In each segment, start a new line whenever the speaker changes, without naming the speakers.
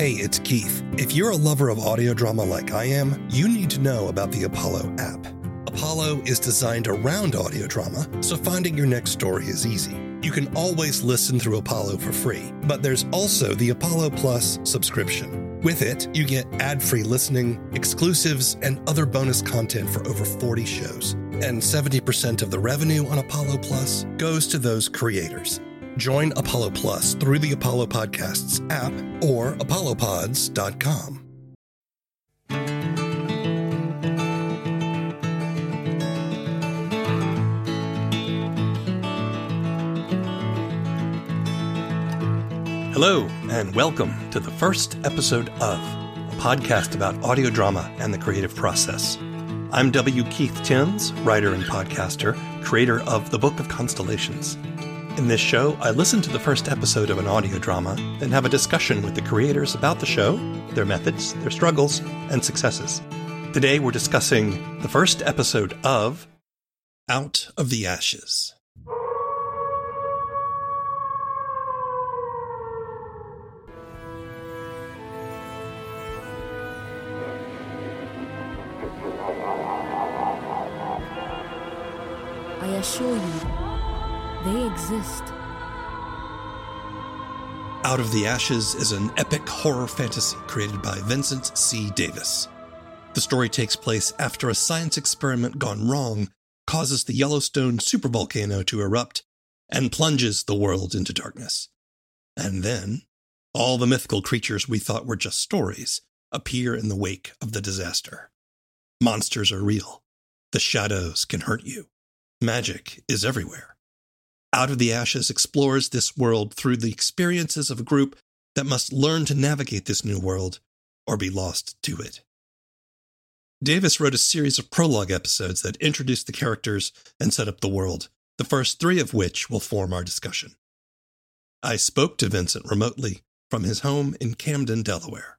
Hey, it's Keith. If you're a lover of audio drama like I am, you need to know about the Apollo app. Apollo is designed around audio drama, so finding your next story is easy. You can always listen through Apollo for free, but there's also the Apollo Plus subscription. With it, you get ad free listening, exclusives, and other bonus content for over 40 shows. And 70% of the revenue on Apollo Plus goes to those creators. Join Apollo Plus through the Apollo Podcasts app or apollopods.com. Hello, and welcome to the first episode of a podcast about audio drama and the creative process. I'm W. Keith Timms, writer and podcaster, creator of The Book of Constellations. In this show, I listen to the first episode of an audio drama, then have a discussion with the creators about the show, their methods, their struggles, and successes. Today, we're discussing the first episode of Out of the Ashes.
I assure you, they exist.
Out of the Ashes is an epic horror fantasy created by Vincent C. Davis. The story takes place after a science experiment gone wrong causes the Yellowstone supervolcano to erupt and plunges the world into darkness. And then, all the mythical creatures we thought were just stories appear in the wake of the disaster. Monsters are real. The shadows can hurt you. Magic is everywhere. Out of the Ashes explores this world through the experiences of a group that must learn to navigate this new world or be lost to it. Davis wrote a series of prologue episodes that introduced the characters and set up the world, the first three of which will form our discussion. I spoke to Vincent remotely from his home in Camden, Delaware.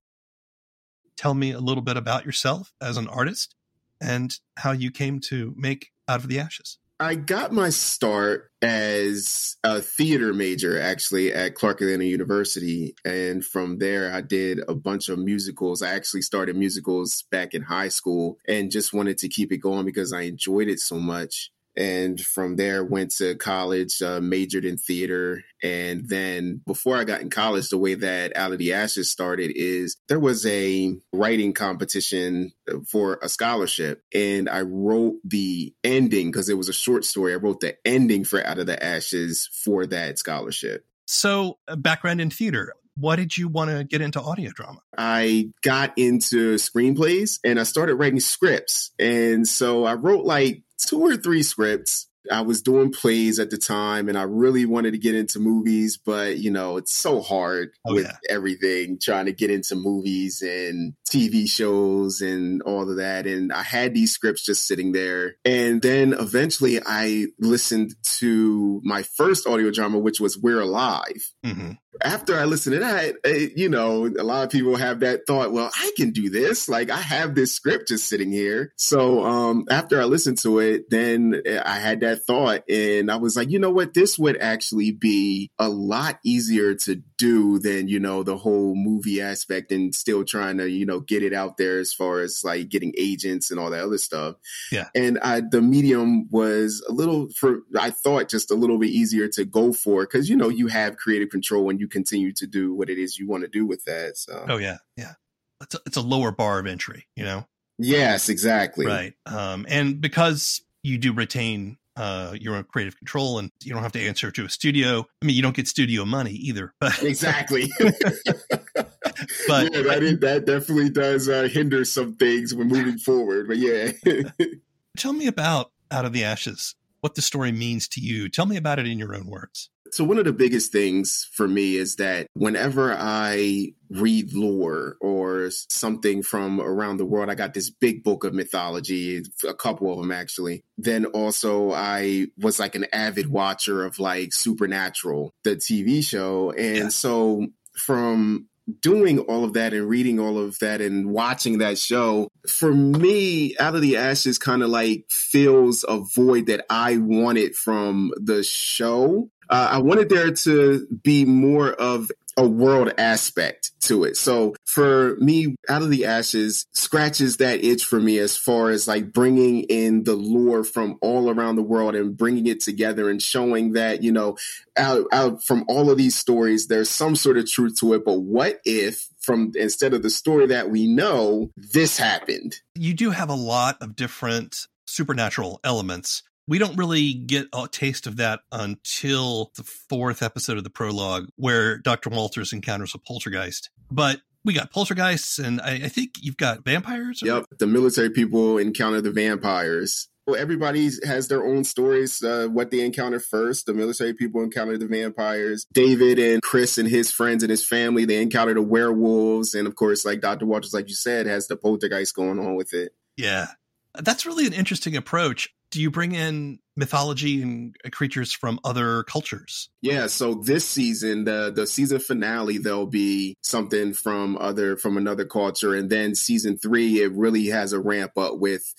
Tell me a little bit about yourself as an artist and how you came to make Out of the Ashes.
I got my start as a theater major actually at Clark Atlanta University. And from there, I did a bunch of musicals. I actually started musicals back in high school and just wanted to keep it going because I enjoyed it so much and from there went to college uh, majored in theater. And then before i got in college the way that out of the ashes started is there was a writing competition for a scholarship and i wrote the ending because it was a short story. I wrote the ending for out of the ashes for that scholarship.
So background in theater why did you want to get into audio drama?
I got into screenplays and I started writing scripts. And so I wrote like two or three scripts. I was doing plays at the time and I really wanted to get into movies, but you know, it's so hard oh, with yeah. everything trying to get into movies and TV shows and all of that. And I had these scripts just sitting there. And then eventually I listened to my first audio drama, which was We're Alive. Mm-hmm after I listened to that, eh, you know, a lot of people have that thought, well, I can do this. Like I have this script just sitting here. So um, after I listened to it, then eh, I had that thought and I was like, you know what? This would actually be a lot easier to do than, you know, the whole movie aspect and still trying to, you know, get it out there as far as like getting agents and all that other stuff.
Yeah.
And I, the medium was a little for, I thought just a little bit easier to go for because, you know, you have creative control and you continue to do what it is you want to do with that. So,
oh yeah, yeah, it's a, it's a lower bar of entry, you know.
Yes, exactly.
Right, um, and because you do retain uh, your own creative control, and you don't have to answer to a studio. I mean, you don't get studio money either. But
exactly. but yeah, that, that definitely does uh, hinder some things when moving forward. But yeah,
tell me about Out of the Ashes. What the story means to you. Tell me about it in your own words.
So, one of the biggest things for me is that whenever I read lore or something from around the world, I got this big book of mythology, a couple of them actually. Then also, I was like an avid watcher of like Supernatural, the TV show. And yeah. so, from doing all of that and reading all of that and watching that show, for me, Out of the Ashes kind of like fills a void that I wanted from the show. Uh, I wanted there to be more of a world aspect to it. So for me, Out of the Ashes scratches that itch for me as far as like bringing in the lore from all around the world and bringing it together and showing that, you know, out, out from all of these stories, there's some sort of truth to it. But what if from instead of the story that we know, this happened?
You do have a lot of different supernatural elements we don't really get a taste of that until the fourth episode of the prologue, where Dr. Walters encounters a poltergeist. But we got poltergeists, and I, I think you've got vampires.
Or? Yep, the military people encounter the vampires. Well, everybody has their own stories, uh, what they encounter first. The military people encounter the vampires. David and Chris and his friends and his family, they encounter the werewolves. And of course, like Dr. Walters, like you said, has the poltergeist going on with it.
Yeah. That's really an interesting approach do you bring in mythology and creatures from other cultures?
Yeah, so this season, the the season finale, there'll be something from other from another culture, and then season three, it really has a ramp up with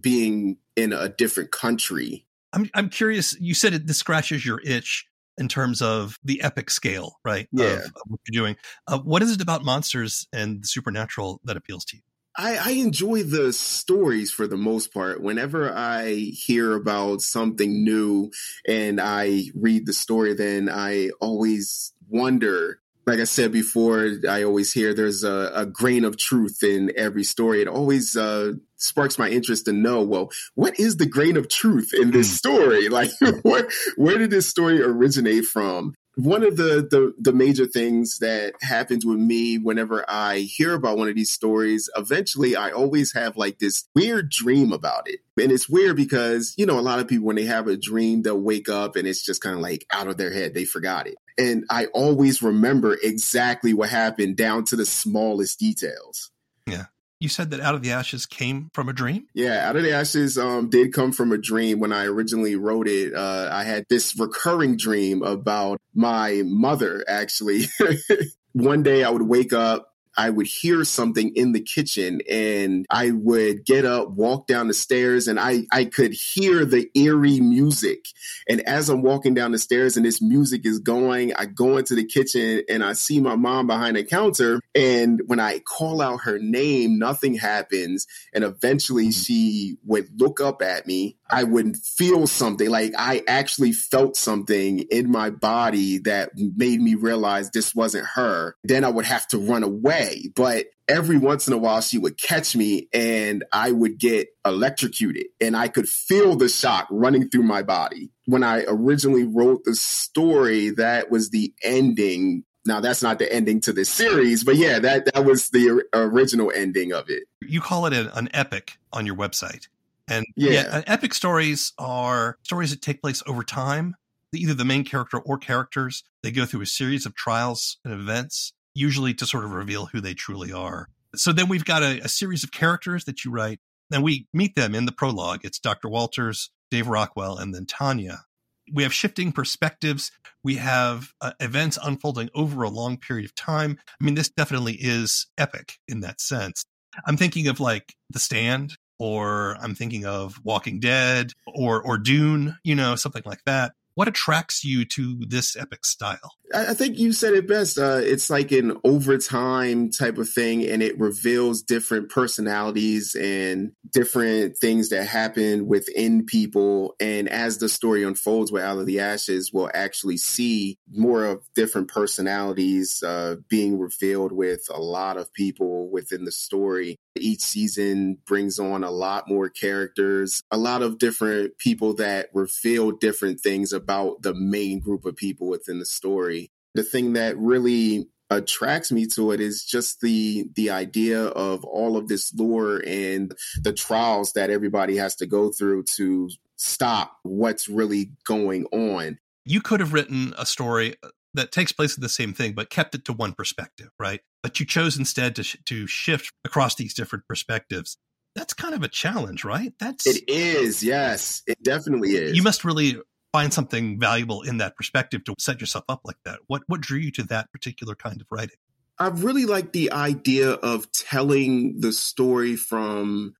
being in a different country.
I'm I'm curious. You said it this scratches your itch in terms of the epic scale, right?
Yeah.
Of, of what you're doing. Uh, what is it about monsters and the supernatural that appeals to you?
I, I, enjoy the stories for the most part. Whenever I hear about something new and I read the story, then I always wonder. Like I said before, I always hear there's a, a grain of truth in every story. It always uh, sparks my interest to know, well, what is the grain of truth in this hmm. story? Like, what, where did this story originate from? One of the, the, the major things that happens with me whenever I hear about one of these stories, eventually I always have like this weird dream about it. And it's weird because, you know, a lot of people when they have a dream, they'll wake up and it's just kind of like out of their head. They forgot it. And I always remember exactly what happened down to the smallest details.
Yeah you said that out of the ashes came from a dream?
Yeah out of the ashes um, did come from a dream. When i originally wrote it uh, i had this recurring dream about my mother actually. One day i would wake up I would hear something in the kitchen and I would get up, walk down the stairs, and I, I could hear the eerie music. And as I'm walking down the stairs and this music is going, I go into the kitchen and I see my mom behind the counter. And when I call out her name, nothing happens. And eventually mm-hmm. she would look up at me I would feel something like I actually felt something in my body that made me realize this wasn't her. Then I would have to run away. But every once in a while, she would catch me and I would get electrocuted and I could feel the shock running through my body. When I originally wrote the story, that was the ending now that's not the ending to the series, but yeah, that that was the original ending of it.
You call it an, an epic on your website. And yeah. yeah, epic stories are stories that take place over time. Either the main character or characters, they go through a series of trials and events, usually to sort of reveal who they truly are. So then we've got a, a series of characters that you write, and we meet them in the prologue. It's Dr. Walters, Dave Rockwell, and then Tanya. We have shifting perspectives. We have uh, events unfolding over a long period of time. I mean, this definitely is epic in that sense. I'm thinking of like The Stand, or I'm thinking of Walking Dead or or Dune, you know, something like that. What attracts you to this epic style?
I think you said it best. Uh, it's like an overtime type of thing, and it reveals different personalities and different things that happen within people. And as the story unfolds with Out of the Ashes, we'll actually see more of different personalities uh, being revealed with a lot of people within the story. Each season brings on a lot more characters, a lot of different people that reveal different things about the main group of people within the story. The thing that really attracts me to it is just the the idea of all of this lore and the trials that everybody has to go through to stop what's really going on.
You could have written a story that takes place in the same thing, but kept it to one perspective, right? But you chose instead to sh- to shift across these different perspectives. That's kind of a challenge, right? That's
it is. Yes, it definitely is.
You must really find something valuable in that perspective to set yourself up like that. What what drew you to that particular kind of writing?
I really like the idea of telling the story from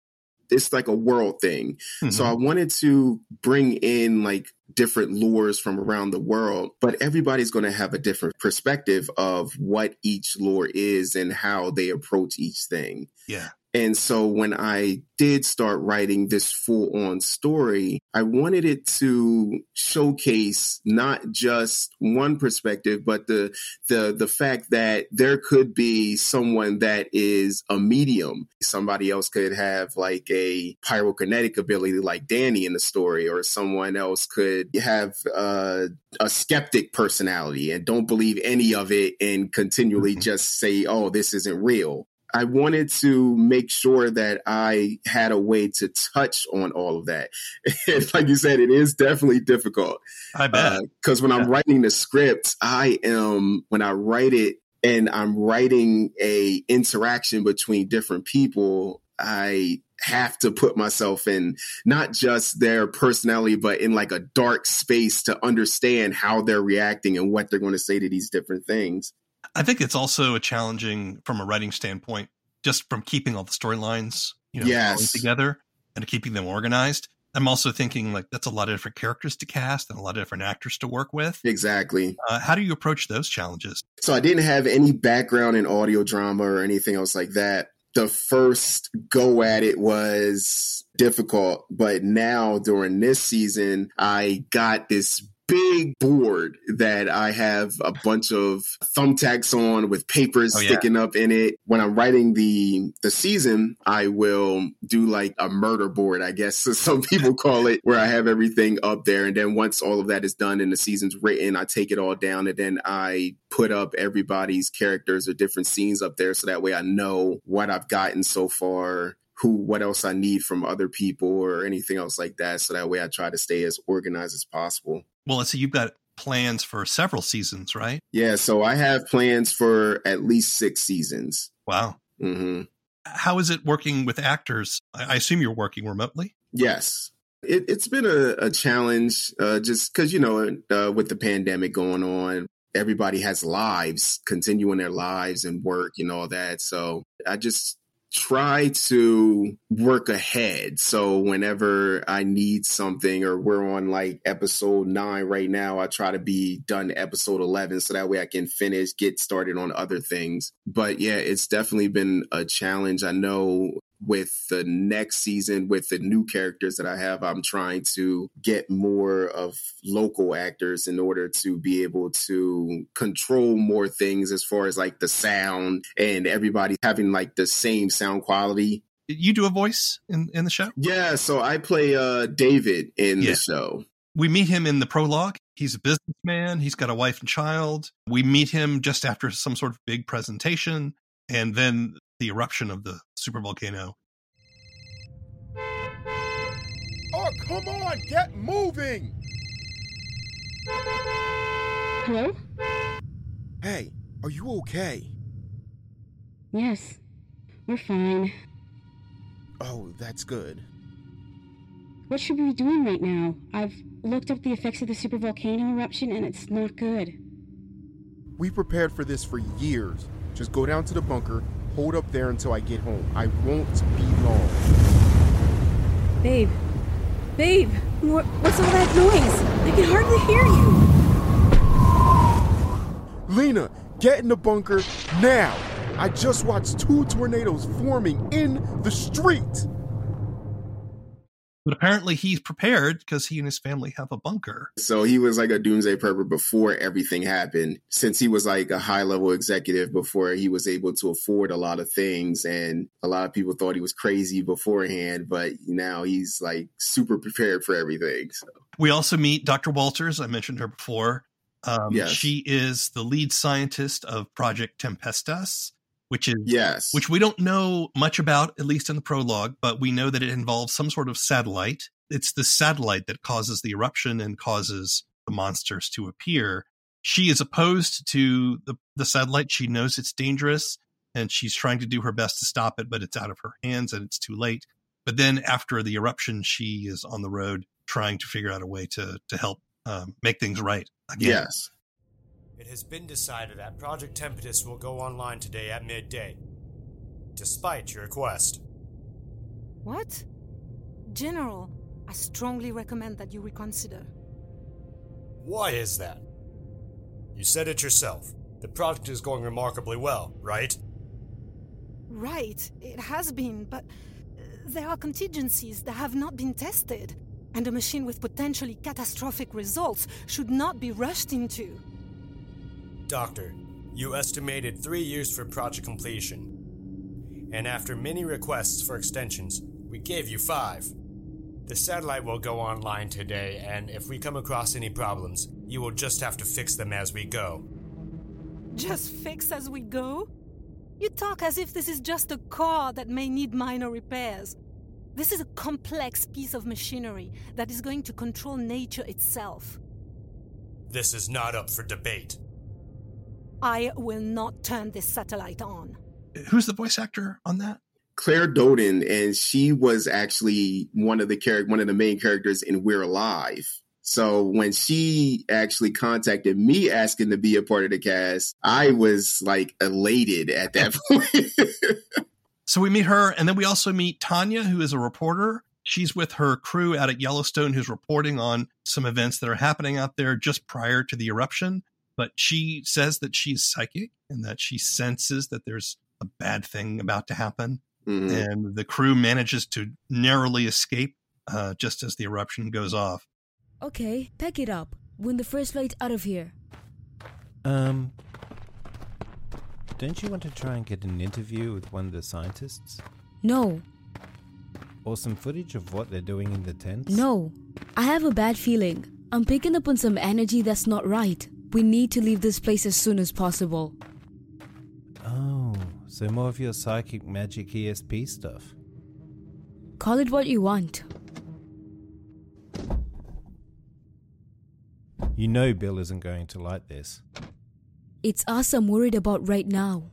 it's like a world thing. Mm-hmm. So I wanted to bring in like different lures from around the world, but everybody's going to have a different perspective of what each lure is and how they approach each thing.
Yeah.
And so when I did start writing this full on story, I wanted it to showcase not just one perspective, but the, the, the fact that there could be someone that is a medium. Somebody else could have like a pyrokinetic ability like Danny in the story, or someone else could have uh, a skeptic personality and don't believe any of it and continually mm-hmm. just say, oh, this isn't real. I wanted to make sure that I had a way to touch on all of that. like you said, it is definitely difficult.
I bet.
Because uh, when yeah. I'm writing the script, I am, when I write it and I'm writing a interaction between different people, I have to put myself in not just their personality, but in like a dark space to understand how they're reacting and what they're going to say to these different things.
I think it's also a challenging from a writing standpoint, just from keeping all the storylines, you know,
yes.
together and keeping them organized. I'm also thinking like that's a lot of different characters to cast and a lot of different actors to work with.
Exactly.
Uh, how do you approach those challenges?
So I didn't have any background in audio drama or anything else like that. The first go at it was difficult, but now during this season, I got this big board that I have a bunch of thumbtacks on with papers oh, yeah. sticking up in it. When I'm writing the the season, I will do like a murder board, I guess some people call it, where I have everything up there. And then once all of that is done and the season's written, I take it all down and then I put up everybody's characters or different scenes up there so that way I know what I've gotten so far who what else I need from other people or anything else like that. So that way I try to stay as organized as possible.
Well, let's see, you've got plans for several seasons, right?
Yeah, so I have plans for at least six seasons.
Wow.
Mm-hmm.
How is it working with actors? I assume you're working remotely.
Yes. It, has been a, a challenge uh, just because, you know, uh, with the pandemic going on, everybody has lives, continuing their lives and work and all that. So I just try to work ahead. So whenever I need something or we're on like episode nine right now, I try to be done episode 11 so that way I can finish, get started on other things. But yeah, it's definitely been a challenge. I know with the next season with the new characters that I have, I'm trying to get more of local actors in order to be able to control more things as far as like the sound and everybody having like the same sound quality.
You do a voice in, in the show?
Yeah, so I play uh David in yeah. the show.
We meet him in the prologue. He's a businessman. He's got a wife and child. We meet him just after some sort of big presentation. And then the eruption of the super volcano.
Oh, come on, get moving!
Hello?
Hey, are you okay?
Yes, we're fine.
Oh, that's good.
What should we be doing right now? I've looked up the effects of the supervolcano eruption and it's not good.
We prepared for this for years. Just go down to the bunker, hold up there until I get home. I won't be long.
Babe. Babe, what, what's all that noise? I can hardly hear
you. Lena, get in the bunker now. I just watched two tornadoes forming in the street.
But apparently he's prepared because he and his family have a bunker.
So he was like a doomsday prepper before everything happened, since he was like a high level executive before he was able to afford a lot of things. And a lot of people thought he was crazy beforehand, but now he's like super prepared for everything. So.
We also meet Dr. Walters. I mentioned her before. Um, yes. She is the lead scientist of Project Tempestas, which is
yes,
which we don't know much about, at least in the prologue, but we know that it involves some sort of satellite. It's the satellite that causes the eruption and causes the monsters to appear. She is opposed to the, the satellite. She knows it's dangerous and she's trying to do her best to stop it, but it's out of her hands and it's too late. But then after the eruption, she is on the road trying to figure out a way to to help um, make things right again.
Yes.
It has been decided that Project Tempestus will go online today at midday, despite your request.
What? General, I strongly recommend that you reconsider.
Why is that? You said it yourself. The project is going remarkably well, right?
Right, it has been, but uh, there are contingencies that have not been tested, and a machine with potentially catastrophic results should not be rushed into.
Doctor, you estimated three years for project completion. And after many requests for extensions, we gave you five. The satellite will go online today, and if we come across any problems, you will just have to fix them as we go.
Just fix as we go? You talk as if this is just a car that may need minor repairs. This is a complex piece of machinery that is going to control nature itself.
This is not up for debate.
I will not turn this satellite on.
Who's the voice actor on that?
Claire Doden, and she was actually one of the character, one of the main characters in We're Alive. So when she actually contacted me asking to be a part of the cast, I was like elated at that point.
so we meet her, and then we also meet Tanya, who is a reporter. She's with her crew out at Yellowstone, who's reporting on some events that are happening out there just prior to the eruption. But she says that she's psychic and that she senses that there's a bad thing about to happen. Mm-hmm. And the crew manages to narrowly escape uh, just as the eruption goes off.
Okay, pack it up. Win the first flight out of here.
Um. Don't you want to try and get an interview with one of the scientists?
No.
Or some footage of what they're doing in the tents?
No. I have a bad feeling. I'm picking up on some energy that's not right. We need to leave this place as soon as possible.
Oh, so more of your psychic magic ESP stuff.
Call it what you want.
You know Bill isn't going to like this.
It's us I'm worried about right now.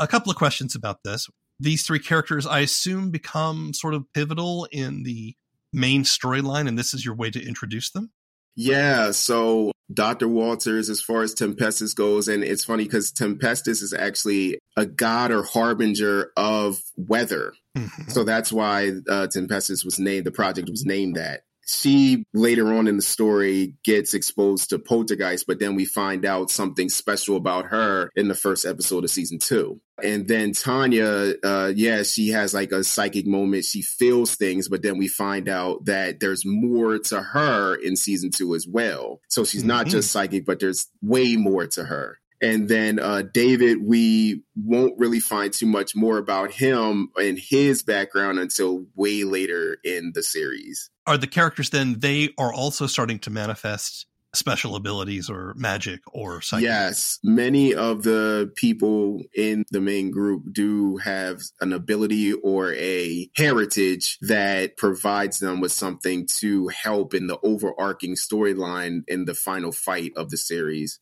A couple of questions about this. These three characters, I assume, become sort of pivotal in the main storyline, and this is your way to introduce them?
Yeah, so Dr. Walters, as far as Tempestus goes, and it's funny because Tempestus is actually a god or harbinger of weather. Mm-hmm. So that's why uh, Tempestus was named, the project was named that she later on in the story gets exposed to poltergeist but then we find out something special about her in the first episode of season two. And then tanya uh yeah she has like a psychic moment. She feels things but then we find out that there's more to her in season two as well. So she's mm-hmm. not just psychic but there's way more to her and then uh, David, we won't really find too much more about him and his background until way later in the series.
Are the characters then, they are also starting to manifest special abilities or magic or psychic?
Yes. Many of the people in the main group do have an ability or a heritage that provides them with something to help in the overarching storyline in the final fight of the series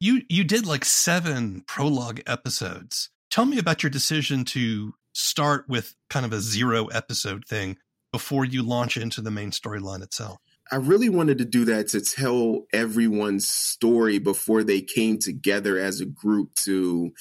you you did like seven prologue episodes. Tell me about your decision to start with kind of a zero episode thing before you launch into the main storyline itself.
I really wanted to do that to tell everyone's story before they came together as a group to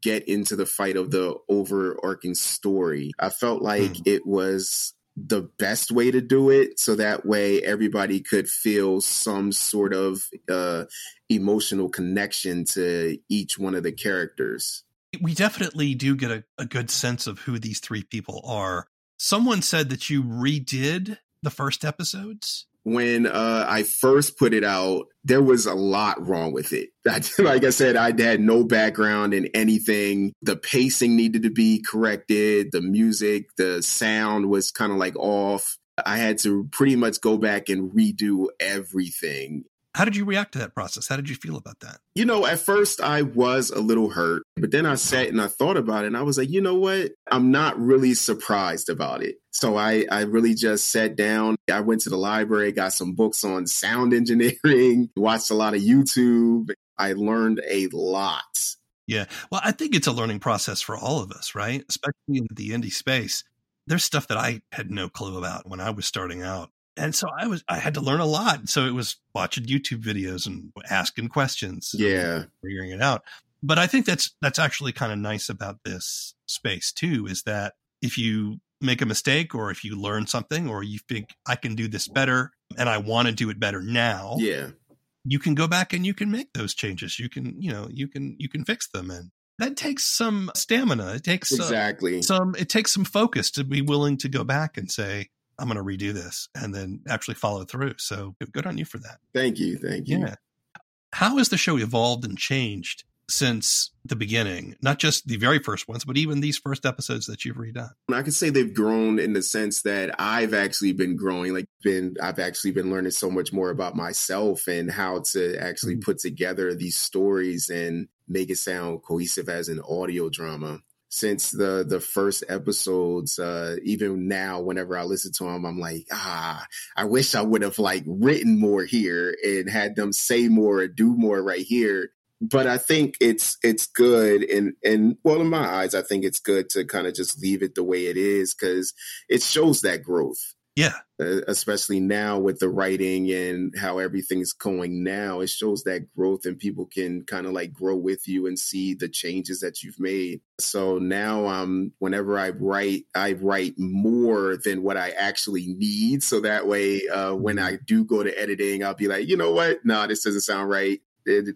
get into the fight of the overarching story. I felt like mm. it was the best way to do it so that way everybody could feel some sort of uh, emotional connection to each one of the characters.
We definitely do get a, a good sense of who these three people are. Someone said that you redid the first episodes
when uh, I first put it out, there was a lot wrong with it. like I said, I had no background in anything. The pacing needed to be corrected. The music, the sound was kind of like off. I had to pretty much go back and redo everything.
How did you react to that process? How did you feel about that?
You know, at first I was a little hurt, but then I sat and I thought about it and I was like, you know what? I'm not really surprised about it. So I, I really just sat down. I went to the library, got some books on sound engineering, watched a lot of YouTube. I learned a lot.
Yeah. Well, I think it's a learning process for all of us, right? Especially in the indie space. There's stuff that I had no clue about when I was starting out and so I was I had to learn a lot. So it was watching YouTube videos and asking questions.
Yeah.
Figuring it out. But I think that's that's actually kind of nice about this space too, is that if you make a mistake or if you learn something or you think I can do this better, and I want to do it better now.
Yeah.
You can go back and you can make those changes. You can, you know, you can you can fix them and that takes some stamina. It takes uh,
exactly
some it takes some focus to be willing to go back and say, I'm going to redo this and then actually follow through. So good on you for that.
Thank you. Thank you.
Yeah. How has the show evolved and changed since the beginning? Not just the very first ones, but even these first episodes that you've redone.
I can say they've grown in the sense that I've actually been growing. Like, been I've actually been learning so much more about myself and how to actually mm-hmm. put together these stories and make it sound cohesive as an audio drama since the the first episodes uh even now whenever i listen to them i'm like ah i wish i would have like written more here and had them say more or do more right here. But i think it's it's good and and well in my eyes i think it's good to kind of just leave it the way it is because it shows that growth
yeah.
Uh, especially now with the writing and how everything's going now, it shows that growth and people can kind of like grow with you and see the changes that you've made. So now um whenever I write, I write more than what I actually need. So that way uh when I do go to editing, I'll be like, you know what? No, nah, this doesn't sound right.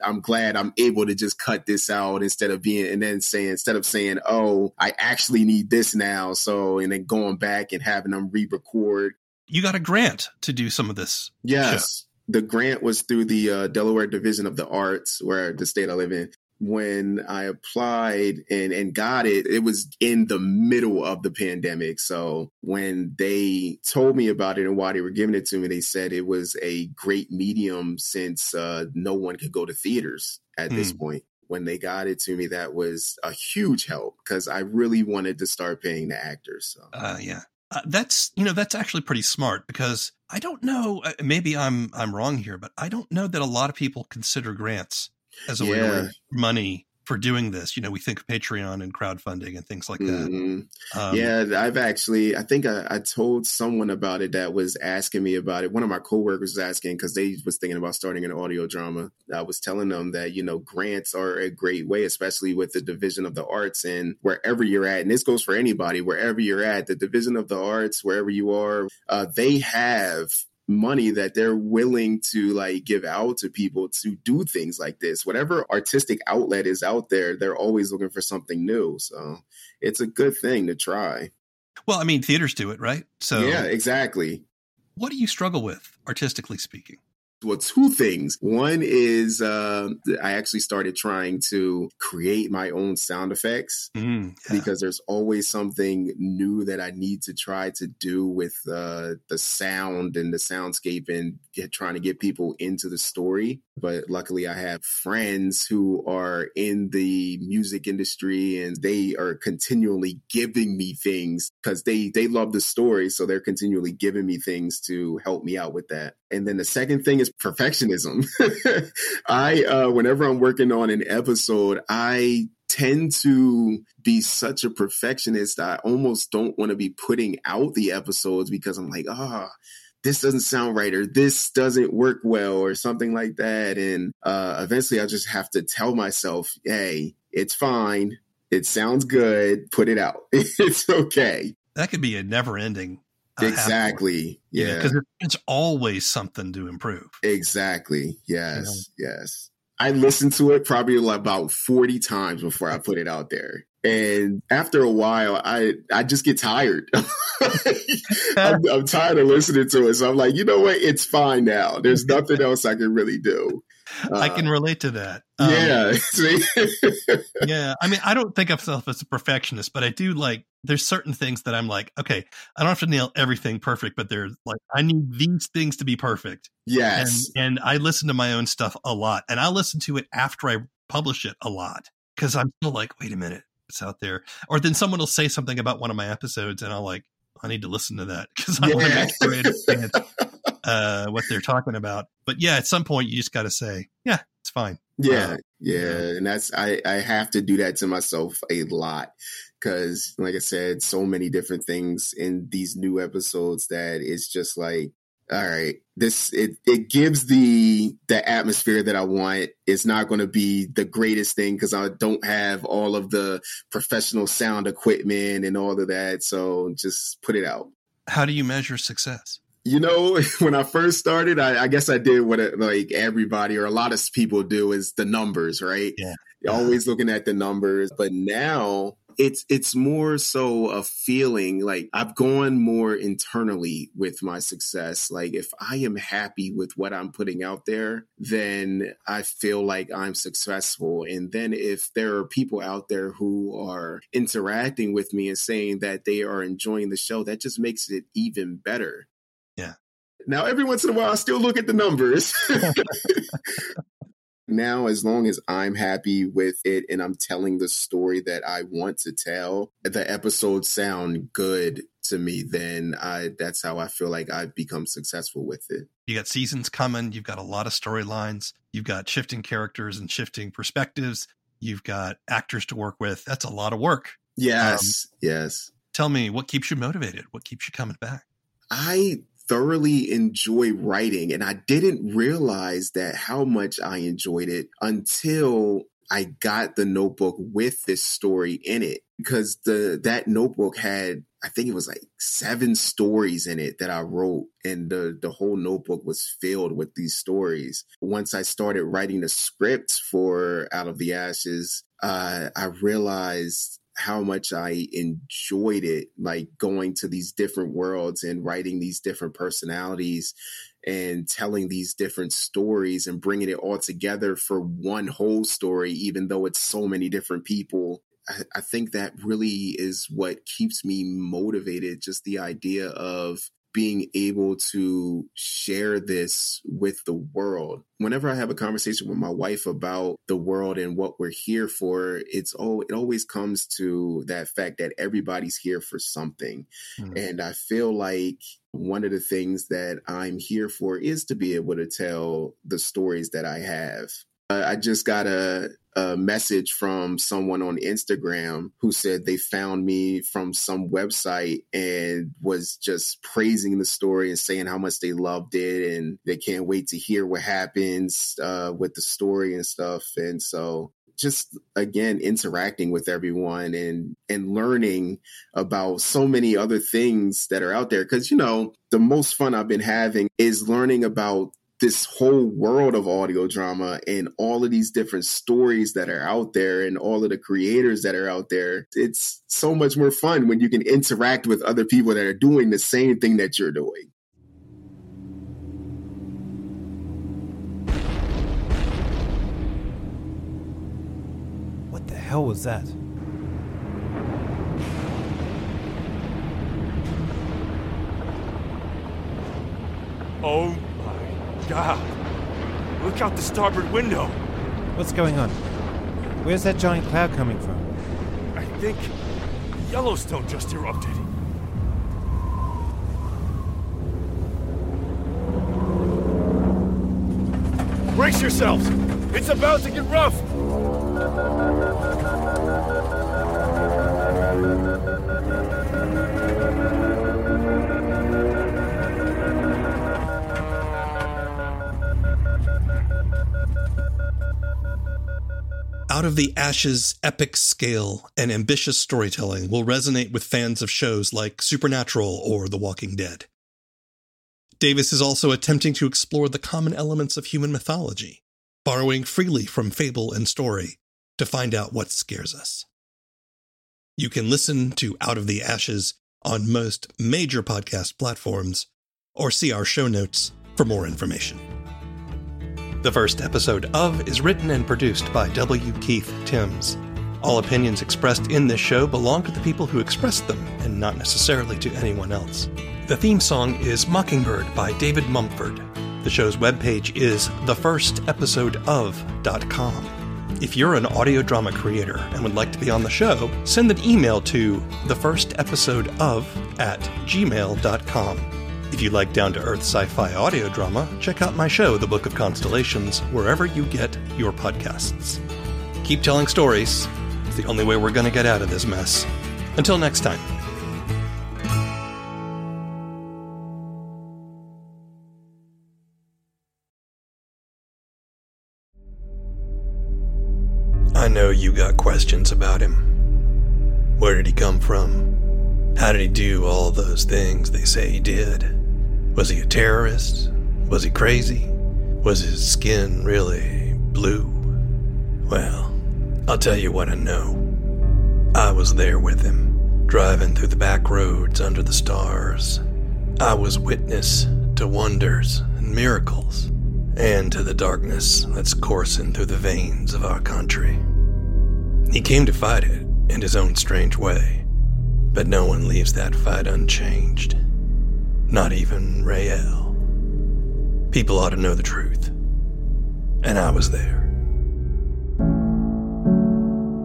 I'm glad I'm able to just cut this out instead of being and then saying instead of saying, "Oh, I actually need this now," so and then going back and having them re-record.
You got a grant to do some of this.
Yes, show. the grant was through the uh, Delaware Division of the Arts, where the state I live in, when I applied and, and got it, it was in the middle of the pandemic. So when they told me about it and why they were giving it to me, they said it was a great medium since uh, no one could go to theaters at mm. this hmm. point. When they got it to me, that was a huge help because I really wanted to start paying the actors. So.
Uh, yeah. Uh, that's you know that's actually pretty smart because I don't know uh, maybe I'm I'm wrong here but I don't know that a lot of people consider grants as a yeah. way to earn money for doing this. You know, we think of Patreon and crowdfunding and things like that.
Mm-hmm. Um, yeah, I've actually, I think I, I, told someone about it that was asking me about it. One of my coworkers was asking because they was thinking about starting an audio drama. I was telling them that you know grants are a great way, especially with the division of the arts and wherever you're at. And this goes for anybody, wherever you're at, the division of the arts, wherever you are, uh, they have money that they're willing to like give out to people to do things like this. Whatever artistic outlet is out there, they're always looking for something new. So it's a good thing to try.
Well, I mean, theaters do it, right? So
Yeah, exactly.
What do you struggle with artistically speaking?
Well two things. One is uh, i actually started trying to create my own sound effects mm, yeah. because there's always something new that i need to try to do with uh, the sound and the soundscape and get, trying to get people into the story but luckily i have friends who are in the music industry and they are continually giving me things because they they love the story so they're continually giving me things to help me out with that and then the second thing is perfectionism. I, uh, whenever I'm working on an episode, I tend to be such a perfectionist. I almost don't want to be putting out the episodes because I'm like, ah, oh, this doesn't sound right or this doesn't work well or something like that. And uh, eventually I just have to tell myself, hey, it's fine. It sounds good. Put it out. it's okay.
That could be a never ending
exactly. Yeah,
because yeah, it's always something to improve.
Exactly. Yes. You know? Yes. I listened to it probably about 40 times before I put it out there. And after a while, I I just get tired. I'm, I'm, tired of listening to it, so I'm like, you know what? It's fine now. There's nothing else I can really do.
Uh, I can relate to that.
Um, yeah.
yeah. I mean, I don't think of myself as a perfectionist, but I do like, there's certain things that I'm like, okay, I don't have to nail everything perfect, but there's like, I need these things to be perfect.
Yes.
And, and I listen to my own stuff a lot and I listen to it after I publish it a lot because I'm still like, wait a minute, it's out there. Or then someone will say something about one of my episodes and I'll like, I need to listen to that because I yeah. want to make sure I understand uh, what they're talking about. But yeah, at some point you just got to say, yeah, it's fine.
Yeah, uh, yeah, and that's I I have to do that to myself a lot because, like I said, so many different things in these new episodes that it's just like all right this it it gives the the atmosphere that i want it's not going to be the greatest thing because i don't have all of the professional sound equipment and all of that so just put it out
how do you measure success
You know, when I first started, I, I guess I did what it, like everybody or a lot of people do is the numbers, right?
Yeah.
You're always looking at the numbers. But now it's it's more so a feeling like I've gone more internally with my success. Like if I am happy with what I'm putting out there, then I feel like I'm successful. And then if there are people out there who are interacting with me and saying that they are enjoying the show, that just makes it even better.
Yeah.
Now, every once in a while, I still look at the numbers. now, as long as I'm happy with it and I'm telling the story that I want to tell, the episodes sound good to me, then I that's how I feel like I've become successful with it.
You got seasons coming, you've got a lot of storylines, you've got shifting characters and shifting perspectives, you've got actors to work with. That's a lot of work.
Yes, um, yes.
Tell me what keeps you motivated? What keeps you coming back?
I thoroughly enjoy writing and I didn't realize that how much I enjoyed it until I got the notebook with this story in it because the that notebook had I think it was like seven stories in it that I wrote and the the whole notebook was filled with these stories. Once I started writing the script for Out of the Ashes, uh, I realized how much I enjoyed it, like going to these different worlds and writing these different personalities and telling these different stories and bringing it all together for one whole story, even though it's so many different people. I, I think that really is what keeps me motivated. Just the idea of being able to share this with the world. Whenever I have a conversation with my wife about the world and what we're here for, it's all it always comes to that fact that everybody's here for something. Mm-hmm. And I feel like one of the things that I'm here for is to be able to tell the stories that I have. Uh, I just got a a message from someone on Instagram who said they found me from some website and was just praising the story and saying how much they loved it and they can't wait to hear what happens uh, with the story and stuff. And so just again interacting with everyone and and learning about so many other things that are out there because you know the most fun I've been having is learning about this whole world of audio drama and all of these different stories that are out there and all of the creators that are out there. It's so much more fun when you can interact with other people that are doing the same thing that you're doing.
What the hell was that?
Oh God! Look out the starboard window!
What's going on? Where's that giant cloud coming from?
I think Yellowstone just erupted. Brace yourselves! It's about to get rough!
Out of the Ashes' epic scale and ambitious storytelling will resonate with fans of shows like Supernatural or The Walking Dead. Davis is also attempting to explore the common elements of human mythology, borrowing freely from fable and story to find out what scares us. You can listen to Out of the Ashes on most major podcast platforms or see our show notes for more information. The first episode of is written and produced by W. Keith Timms. All opinions expressed in this show belong to the people who expressed them, and not necessarily to anyone else. The theme song is Mockingbird by David Mumford. The show's webpage is thefirstepisodeof.com. If you're an audio drama creator and would like to be on the show, send an email to thefirstepisodeof at gmail.com. If you like down to earth sci fi audio drama, check out my show, The Book of Constellations, wherever you get your podcasts. Keep telling stories. It's the only way we're going to get out of this mess. Until next time. I know you got questions about him. Where did he come from? How did he do all those things they say he did? Was he a terrorist? Was he crazy? Was his skin really blue? Well, I'll tell you what I know. I was there with him, driving through the back roads under the stars. I was witness to wonders and miracles, and to the darkness that's coursing through the veins of our country. He came to fight it in his own strange way, but no one leaves that fight unchanged. Not even Rael. People ought to know the truth. And I was there.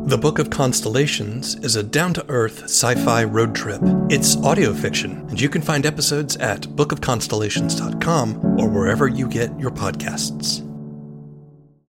The Book of Constellations is a down to earth sci fi road trip. It's audio fiction, and you can find episodes at bookofconstellations.com or wherever you get your podcasts.